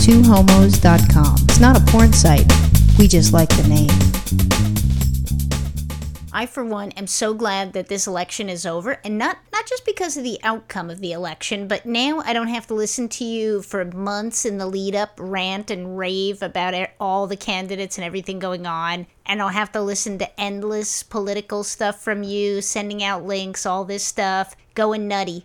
twohomos.com. It's not a porn site. We just like the name. I, for one, am so glad that this election is over, and not not just because of the outcome of the election, but now I don't have to listen to you for months in the lead up rant and rave about all the candidates and everything going on, and I'll have to listen to endless political stuff from you, sending out links, all this stuff, going nutty.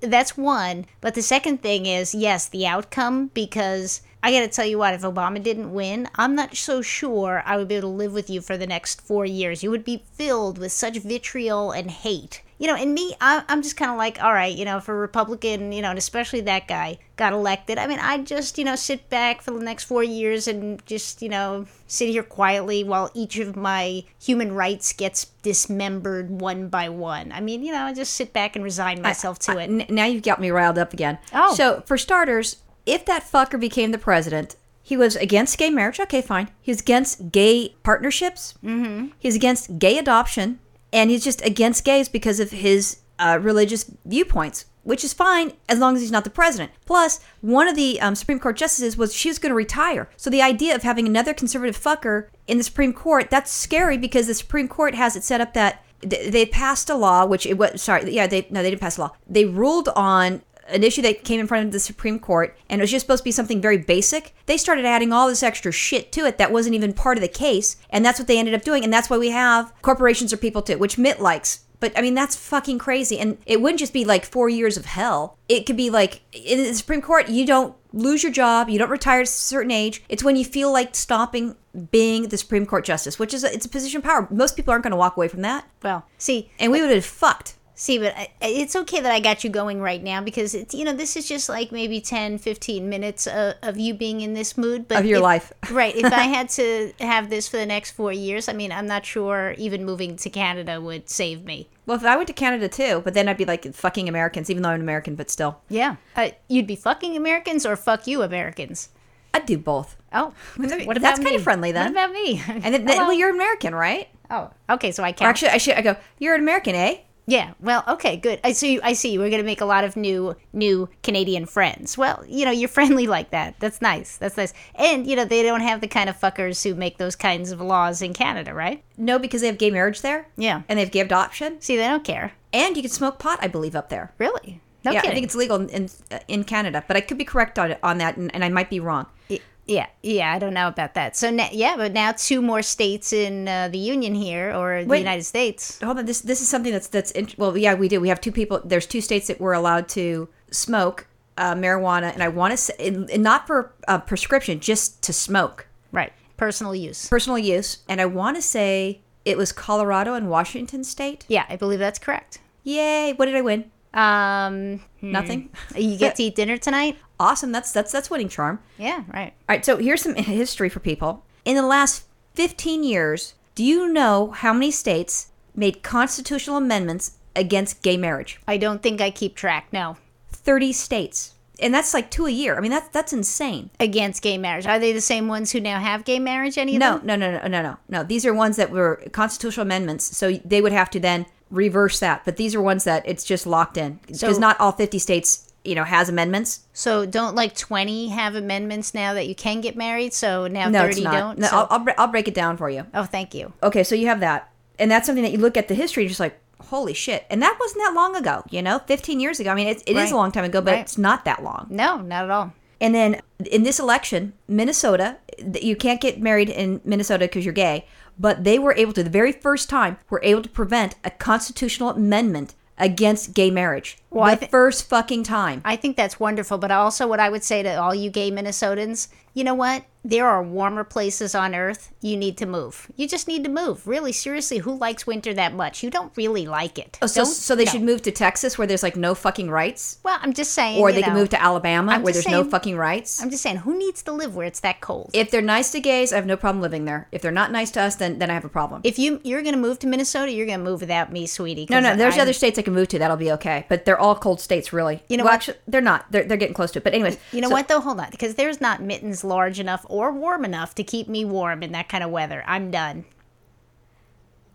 That's one, but the second thing is yes, the outcome because I got to tell you what, if Obama didn't win, I'm not so sure I would be able to live with you for the next four years. You would be filled with such vitriol and hate. You know, and me, I, I'm just kind of like, all right, you know, if a Republican, you know, and especially that guy got elected, I mean, I'd just, you know, sit back for the next four years and just, you know, sit here quietly while each of my human rights gets dismembered one by one. I mean, you know, I just sit back and resign myself to it. N- now you've got me riled up again. Oh. So, for starters, if that fucker became the president, he was against gay marriage. Okay, fine. He was against gay partnerships. Mm-hmm. He's against gay adoption. And he's just against gays because of his uh, religious viewpoints, which is fine as long as he's not the president. Plus, one of the um, Supreme Court justices was she was going to retire. So the idea of having another conservative fucker in the Supreme Court, that's scary because the Supreme Court has it set up that they passed a law, which it was, sorry, yeah, they, no, they didn't pass a law. They ruled on an issue that came in front of the Supreme Court, and it was just supposed to be something very basic. They started adding all this extra shit to it that wasn't even part of the case, and that's what they ended up doing. And that's why we have corporations are people too, which Mitt likes. But I mean, that's fucking crazy. And it wouldn't just be like four years of hell. It could be like in the Supreme Court, you don't lose your job, you don't retire at a certain age. It's when you feel like stopping being the Supreme Court justice, which is a, it's a position of power. Most people aren't going to walk away from that, Well, see, and we would have fucked. See, but I- it's okay that I got you going right now because it's you know this is just like maybe 10, 15 minutes of, of you being in this mood. But Of your if- life. right? If I had to have this for the next four years, I mean, I'm not sure even moving to Canada would save me. Well, if I went to Canada too, but then I'd be like fucking Americans, even though I'm an American, but still, Yeah, uh, you'd be fucking Americans or fuck you Americans. I'd do both. Oh, what That's me? kinda friendly then. What about me? And then, then well, you're American, right? oh, okay, so I can't. actually, I should. I go. You're an American, eh? Yeah, well, okay, good. I see. I see. We're gonna make a lot of new, new Canadian friends. Well, you know, you're friendly like that. That's nice. That's nice. And you know, they don't have the kind of fuckers who make those kinds of laws in Canada, right? No, because they have gay marriage there. Yeah. and they have gay adoption, See, they don't care. and you can smoke pot, I believe, up there. Really? No yeah, kidding. I think it's legal in in, uh, in Canada, but I could be correct on on that, and, and I might be wrong. Y- Yeah, yeah, I don't know about that. So now, yeah, but now two more states in uh, the Union here, or the United States. Hold on, this this is something that's that's int- well, yeah, we do. We have two people. There's two states that we're allowed to smoke uh, marijuana, and I want to say, and and not for uh, prescription, just to smoke, Right. Personal use. personal use. And I want to say it was Colorado and Washington State. Yeah, I believe that's correct. Yay! What did I win? Um, Nothing. you get to eat dinner tonight? Awesome. That's that's that's winning charm. Yeah, right. All right, so here's some history for people. In the last 15 years, do you know how many states made constitutional amendments against gay marriage? I don't think I keep track. No. 30 states. And that's like two a year. I mean, that's that's insane. against gay marriage. Are they the same ones who now have gay marriage? Any of No, them? no, no, no, no, no, no. These are ones that were constitutional amendments, so they would have to then reverse that. But these are ones that it's just locked in because So- not all 50 states, you know, has amendments. So don't like twenty have amendments now that you can get married? So now No, thirty don't. No, So- I'll, I'll, I'll break it down for you. oh, thank you. Okay, so you have that. And that's something that you look at the history, just like, holy shit. And that wasn't that long ago, you know, 15 years ago. I mean, it, it is Right. a long time ago, but Right. it's not that long. No, not at all. And then in this election, Minnesota, you can't get married in Minnesota because you're gay, but they were able to, the very first time, were able to prevent a constitutional amendment against gay marriage. Well, the thi- first fucking time. I think that's wonderful. But also, what I would say to all you gay Minnesotans, you know what? There are warmer places on earth. You need to move. You just need to move. Really, seriously, who likes winter that much? You don't really like it. Oh, so, Don't- so they no. should move to Texas where there's like no fucking rights? Well, I'm just saying. Or they can move to Alabama I'm where there's no fucking rights? I'm just saying, who needs to live where it's that cold? if they're nice to gays, I have no problem living there. If they're not nice to us, then then I have a problem. if you you're gonna move to Minnesota, you're gonna move without me, sweetie. No, no, there's I'm- other states I can move to. That'll be okay. But they're all cold states, really. You know well, what? Actually, they're not. They're, they're getting close to it. But anyways, You know so- what though? Hold on, because there's not mittens large enough or warm enough to keep me warm in that kind of weather. I'm done.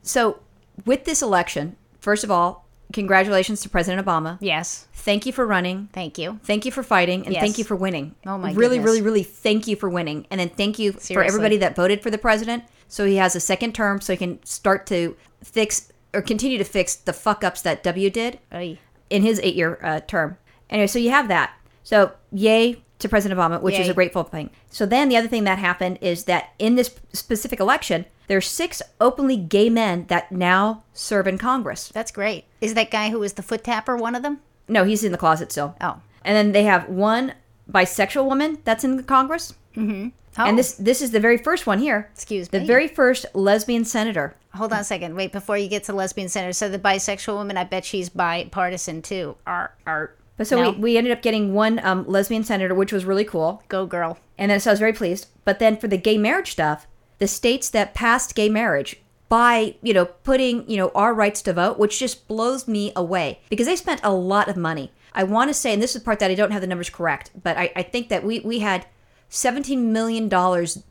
So with this election, first of all, congratulations to President Obama. Yes. Thank you for running. Thank you. Thank you for fighting and Yes. thank you for winning. Oh my Really, goodness. really, really thank you for winning. And then thank you for everybody that voted for the president so he has a second term so he can start to fix or continue to fix the fuck ups that W did Oy. In his eight year uh, term. Anyway, so you have that. So yay to President Obama, which is a grateful thing. So then the other thing that happened is that in this specific election, there's six openly gay men that now serve in Congress. That's great. Is that guy who was the foot tapper one of them? No, he's in the closet still. Oh. And then they have one bisexual woman that's in the Congress. Oh. And this this is the very first one here. Excuse me. The very first lesbian senator. Hold on a second. Wait, before you get to lesbian center. So the bisexual woman, I bet she's bipartisan too. Art, art. But so No. we, we ended up getting one um, lesbian senator, which was really cool. Go girl. And then so I was very pleased. But then for the gay marriage stuff, the states that passed gay marriage by, you know, putting, you know, our rights to vote, which just blows me away because they spent a lot of money. I want to say, and this is the part that I don't have the numbers correct, but I, I think that we, we had $17 million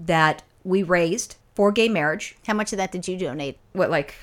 that we raised for gay marriage. How much of that did you donate? What, like,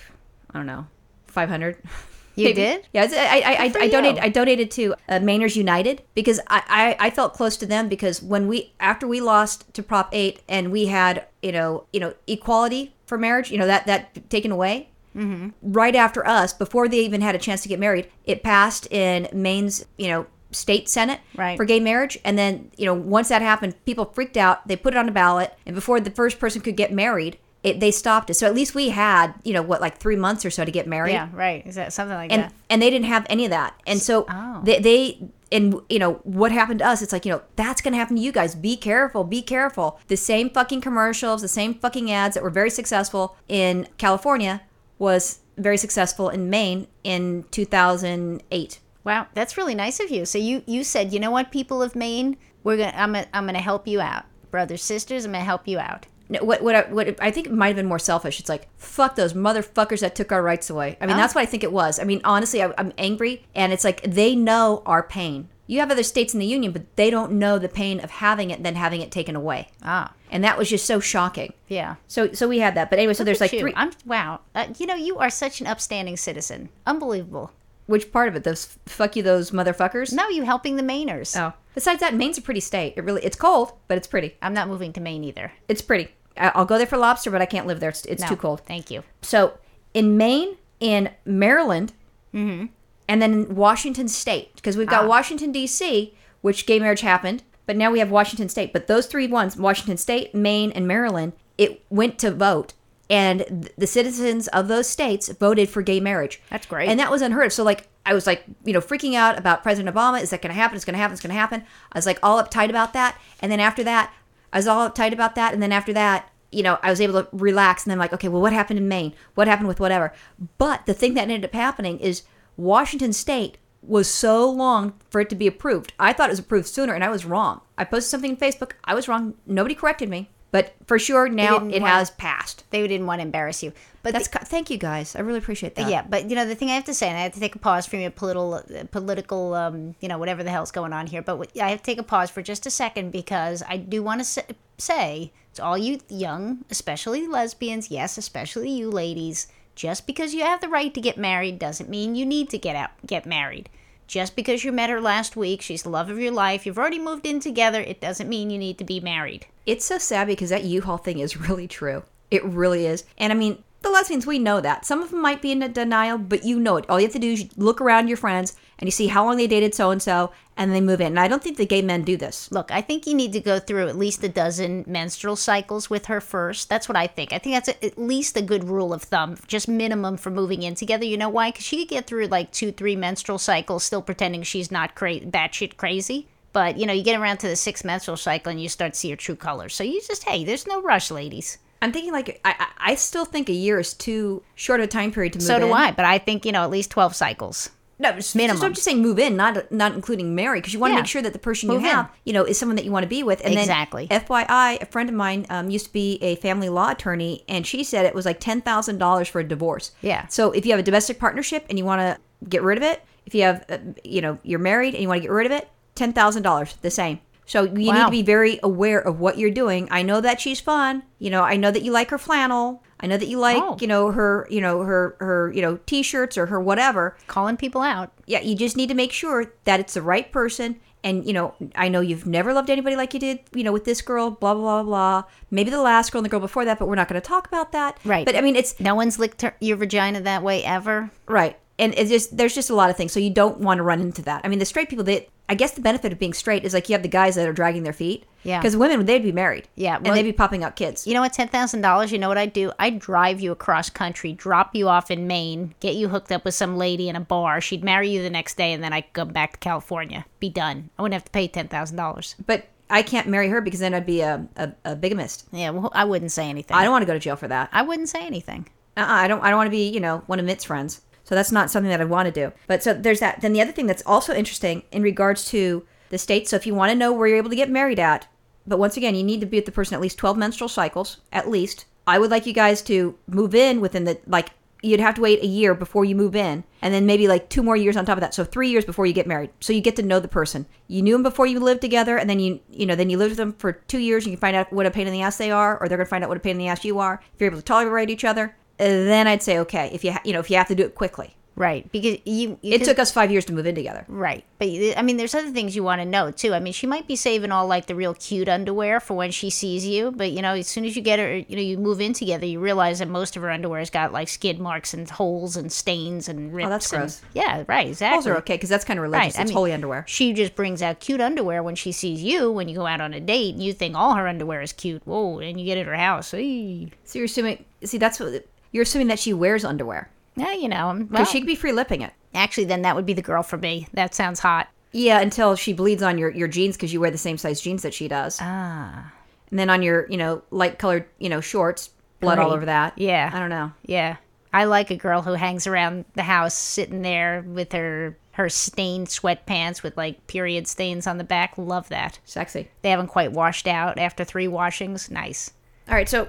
I don't know, 500? You Maybe. did? Yeah, I I, I, I donated. I donated to uh, Mainers United because I, I I felt close to them because when we after we lost to Prop Eight and we had you know you know equality for marriage you know that that taken away. Mm-hmm. Right after us, before they even had a chance to get married, it passed in Maine's, you know, state senate Right. for gay marriage. And then, you know, once that happened, people freaked out. They put it on a ballot, and before the first person could get married, it, they stopped it. So at least we had, you know, what like three months or so to get married Yeah, right. Is that something like and that? and they didn't have any of that and so Oh. they, they and you know what happened to us it's like you know that's gonna happen to you guys be careful be careful the same fucking commercials the same fucking ads that were very successful in california was very successful in maine in 2008 Wow, that's really nice of you. So you you said, you know what, people of Maine, we're gonna I'm gonna, I'm gonna help you out, brothers sisters. I'm gonna help you out. No, what what I, what I think it might have been more selfish. It's like fuck those motherfuckers that took our rights away. I mean, Oh. that's what I think it was. I mean, honestly, I, I'm angry, and it's like they know our pain. You have other states in the union, but they don't know the pain of having it, than having it taken away, Ah, and that was just so shocking. yeah. So so we had that, but anyway, so there's like you. three. I'm wow. Uh, you know, you are such an upstanding citizen. Unbelievable. Which part of it? Those fuck you, those motherfuckers. No, you helping the Mainers. Oh, besides that, Maine's a pretty state. It really it's cold, but it's pretty. I'm not moving to Maine either. It's pretty. I- I'll go there for lobster, but I can't live there. It's, it's No, too cold. Thank you. So in Maine, in Maryland, and then in Washington State, because we've got Ah. Washington D.C., which gay marriage happened, but now we have Washington State. But those three ones, Washington State, Maine, and Maryland, it went to vote, and th- the citizens of those states voted for gay marriage. That's great. and that was unheard of. So like. I was like, you know, freaking out about President Obama. Is that going to happen? It's going to happen. It's going to happen. I was like all uptight about that. And then after that, I was all uptight about that. And then after that, you know, I was able to relax and then like, okay, well, what happened in Maine? What happened with whatever? But the thing that ended up happening is Washington State was so long for it to be approved. I thought it was approved sooner, and I was wrong. I posted something on Facebook. I was wrong. Nobody corrected me, but for sure now it want- has passed. They didn't want to embarrass you, but That's the- thank you guys. I really appreciate that. yeah. But you know, the thing I have to say, and I have to take a pause from your political, uh, political, um, you know, whatever the hell's going on here. But I have to take a pause for just a second because I do want to say, say to all you young, especially lesbians, yes, especially you ladies, just because you have the right to get married doesn't mean you need to get out, get married. Just because you met her last week, she's the love of your life, you've already moved in together, it doesn't mean you need to be married. It's so sad because that U-Haul thing is really true. It really is. And I mean, the lesbians, we know that. Some of them might be in denial, but you know it. All you have to do is look around your friends and you see how long they dated so and so, and they move in. And I don't think the gay men do this. Look, I think you need to go through at least a dozen menstrual cycles with her first. That's what I think. I think that's a, at least a good rule of thumb, just minimum for moving in together. You know why? Because she could get through like two, three menstrual cycles still pretending she's not cra- batshit crazy. But, you know, you get around to the sixth menstrual cycle and you start to see her true colors. So you just, hey, there's no rush, ladies. I'm thinking like I, I still think a year is too short a time period to move in. So do in. I. But I think, you know, at least 12 cycles. No, just, Minimum. Just, I'm just saying move in, not not including marry, because you want to Yeah. make sure that the person Move you in. have, you know, is someone that you want to be with. And Exactly. then, FYI, a friend of mine um, used to be a family law attorney, and she said it was like ten thousand dollars for a divorce. Yeah. So if you have a domestic partnership and you want to get rid of it, if you have, uh, you know, you're married and you want to get rid of it, ten thousand dollars, the same. So you need to be very aware of what you're doing. I know that she's fun. You know, I know that you like her flannel. I know that you like, Oh. you know, her, you know, her, her, you know, t-shirts or her whatever. Calling people out. Yeah, you just need to make sure that it's the right person. And you know, I know you've never loved anybody like you did, you know, with this girl. Blah blah blah blah. Maybe the last girl and the girl before that, but we're not going to talk about that. Right. But I mean, it's No one's licked her, your vagina that way ever. Right. And it's just there's just a lot of things. So you don't want to run into that. I mean, the straight people they I guess the benefit of being straight is like you have the guys that are dragging their feet. Yeah. Because women they'd be married. Yeah, And well- they'd be popping out kids. You know what? Ten thousand dollars. You know what I'd do? I'd drive you across country, drop you off in Maine, get you hooked up with some lady in a bar. She'd marry you the next day, and then I'd come back to California. Be done. I wouldn't have to pay ten thousand dollars. But I can't marry her because then I'd be a, a, a bigamist. Yeah, well, I wouldn't say anything. I don't want to go to jail for that. I wouldn't say anything. uh-uh, I don't I don't want to be, you know, one of Mitt's friends. So that's not something that I want to do. But so there's that. Then the other thing that's also interesting in regards to the state. So if you want to know where you're able to get married at, but once again, you need to be with the person at least 12 menstrual cycles, at least. I would like you guys to move in within the like you'd have to wait a year before you move in and then maybe like two more years on top of that so three years before you get married so you get to know the person you knew them before you lived together and then you you know then you lived with them for two years you can find out what a pain in the ass they are or they're going to find out what a pain in the ass you are if you're able to tolerate each other then i'd say okay if you ha- you know if you have to do it quickly Right, because you. you it took us five years to move in together Right, but I mean, there's other things you want to know too. I mean, she might be saving all like the real cute underwear for when she sees you, but you know, as soon as you get her, you know, you move in together, you realize that most of her underwear's got like skid marks and holes and stains and rips. Oh, that's and- gross. yeah, right, exactly. Holes are okay because that's kind of religious Right, I it's mean, holy underwear She just brings out cute underwear when she sees you. When you go out on a date, and you think all her underwear is cute. Whoa! And you get at her house. Eee. so you're assuming see that's what you're assuming that she wears underwear Yeah, you know. because Well, she could be free lipping it actually, then that would be the girl for me. That sounds hot. Yeah, until she bleeds on your, your jeans because you wear the same size jeans that she does. Ah, And then on your, you know, light colored, you know, shorts, blood all over that. Yeah. I don't know. yeah. I like a girl who hangs around the house, sitting there with her her stained sweatpants with like period stains on the back. Love that. Sexy. They haven't quite washed out after three washings. Nice. All right, so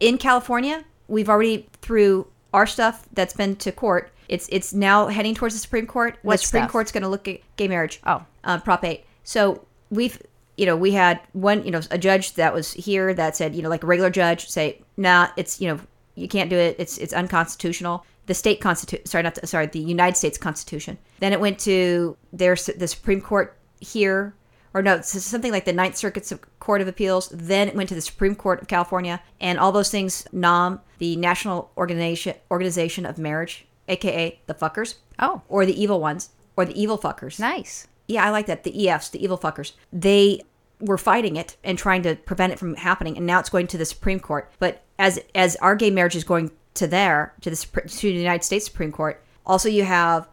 in California, we've already through our stuff that's been to court. It's it's now heading towards the Supreme Court. What the Supreme stuff? Court's going to look at gay marriage. Oh. uh, Prop 8. So we've, you know, we had one, you know, a judge that was here that said, you know, like a regular judge say, nah, it's, you know, you can't do it. It's it's unconstitutional. The state constitution, sorry, not the, sorry, the United States Constitution. Then it went to their the Supreme Court here, or no, something like the Ninth Circuit Court of Appeals. Then it went to the Supreme Court of California, and all those things. NOM, the National Organization Organization of Marriage, aka the fuckers, Oh, or the evil ones, or the evil fuckers. nice. Yeah, I like that. The EFs, the evil fuckers. They were fighting it and trying to prevent it from happening, and now it's going to the Supreme Court. But as as our gay marriage is going to there to the to the United States Supreme Court, also you have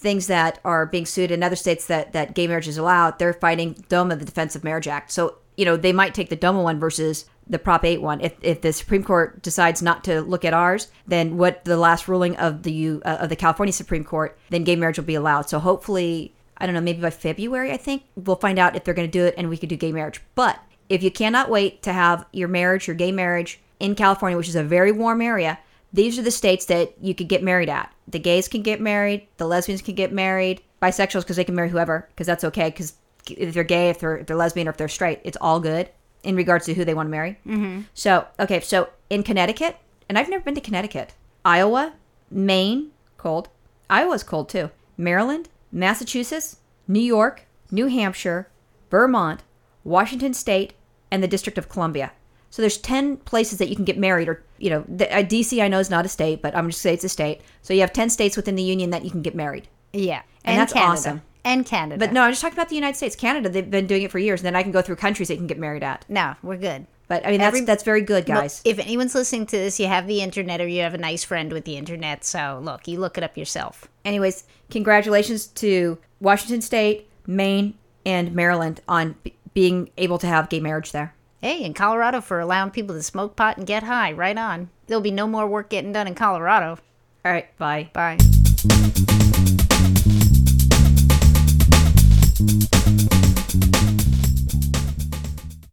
things that are being sued in other states that that gay marriage is allowed. They're fighting DOMA, the Defense of Marriage Act. So you know they might take the DOMA one versus the Prop 8 one. If, if the Supreme Court decides not to look at ours, then what the last ruling of the uh, of the California Supreme Court, then gay marriage will be allowed. So hopefully, I don't know, maybe by February, I think we'll find out if they're going to do it, and we could do gay marriage. But if you cannot wait to have your marriage, your gay marriage in California, which is a very warm area, these are the states that you could get married at. The gays can get married, the lesbians can get married, bisexuals because they can marry whoever because that's okay because if they're gay, if they're if they're lesbian, or if they're straight, it's all good in regards to who they want to marry. Mm-hmm. So okay, so in Connecticut, and I've never been to Connecticut, Iowa, Maine, cold. Iowa's cold too. Maryland, Massachusetts, New York, New Hampshire, Vermont, Washington State, and the District of Columbia. So there's 10 places that you can get married or, you know, the, uh, DC I know is not a state, but I'm just say it's a state. So you have 10 states within the union that you can get married. Yeah, And that's Canada. awesome. And Canada. But no, I'm just talking about the United States. Canada, they've been doing it for years. And then I can go through countries that you can get married at. no, we're good. But I mean, that's, Every- that's very good, Look, guys. if anyone's listening to this, you have the internet or you have a nice friend with the internet. So look, you look it up yourself. Anyways, congratulations to Washington State, Maine, and Maryland on b- being able to have gay marriage there. Hey, in Colorado for allowing people to smoke pot and get high. Right on. There'll be no more work getting done in Colorado. All right, bye. Bye.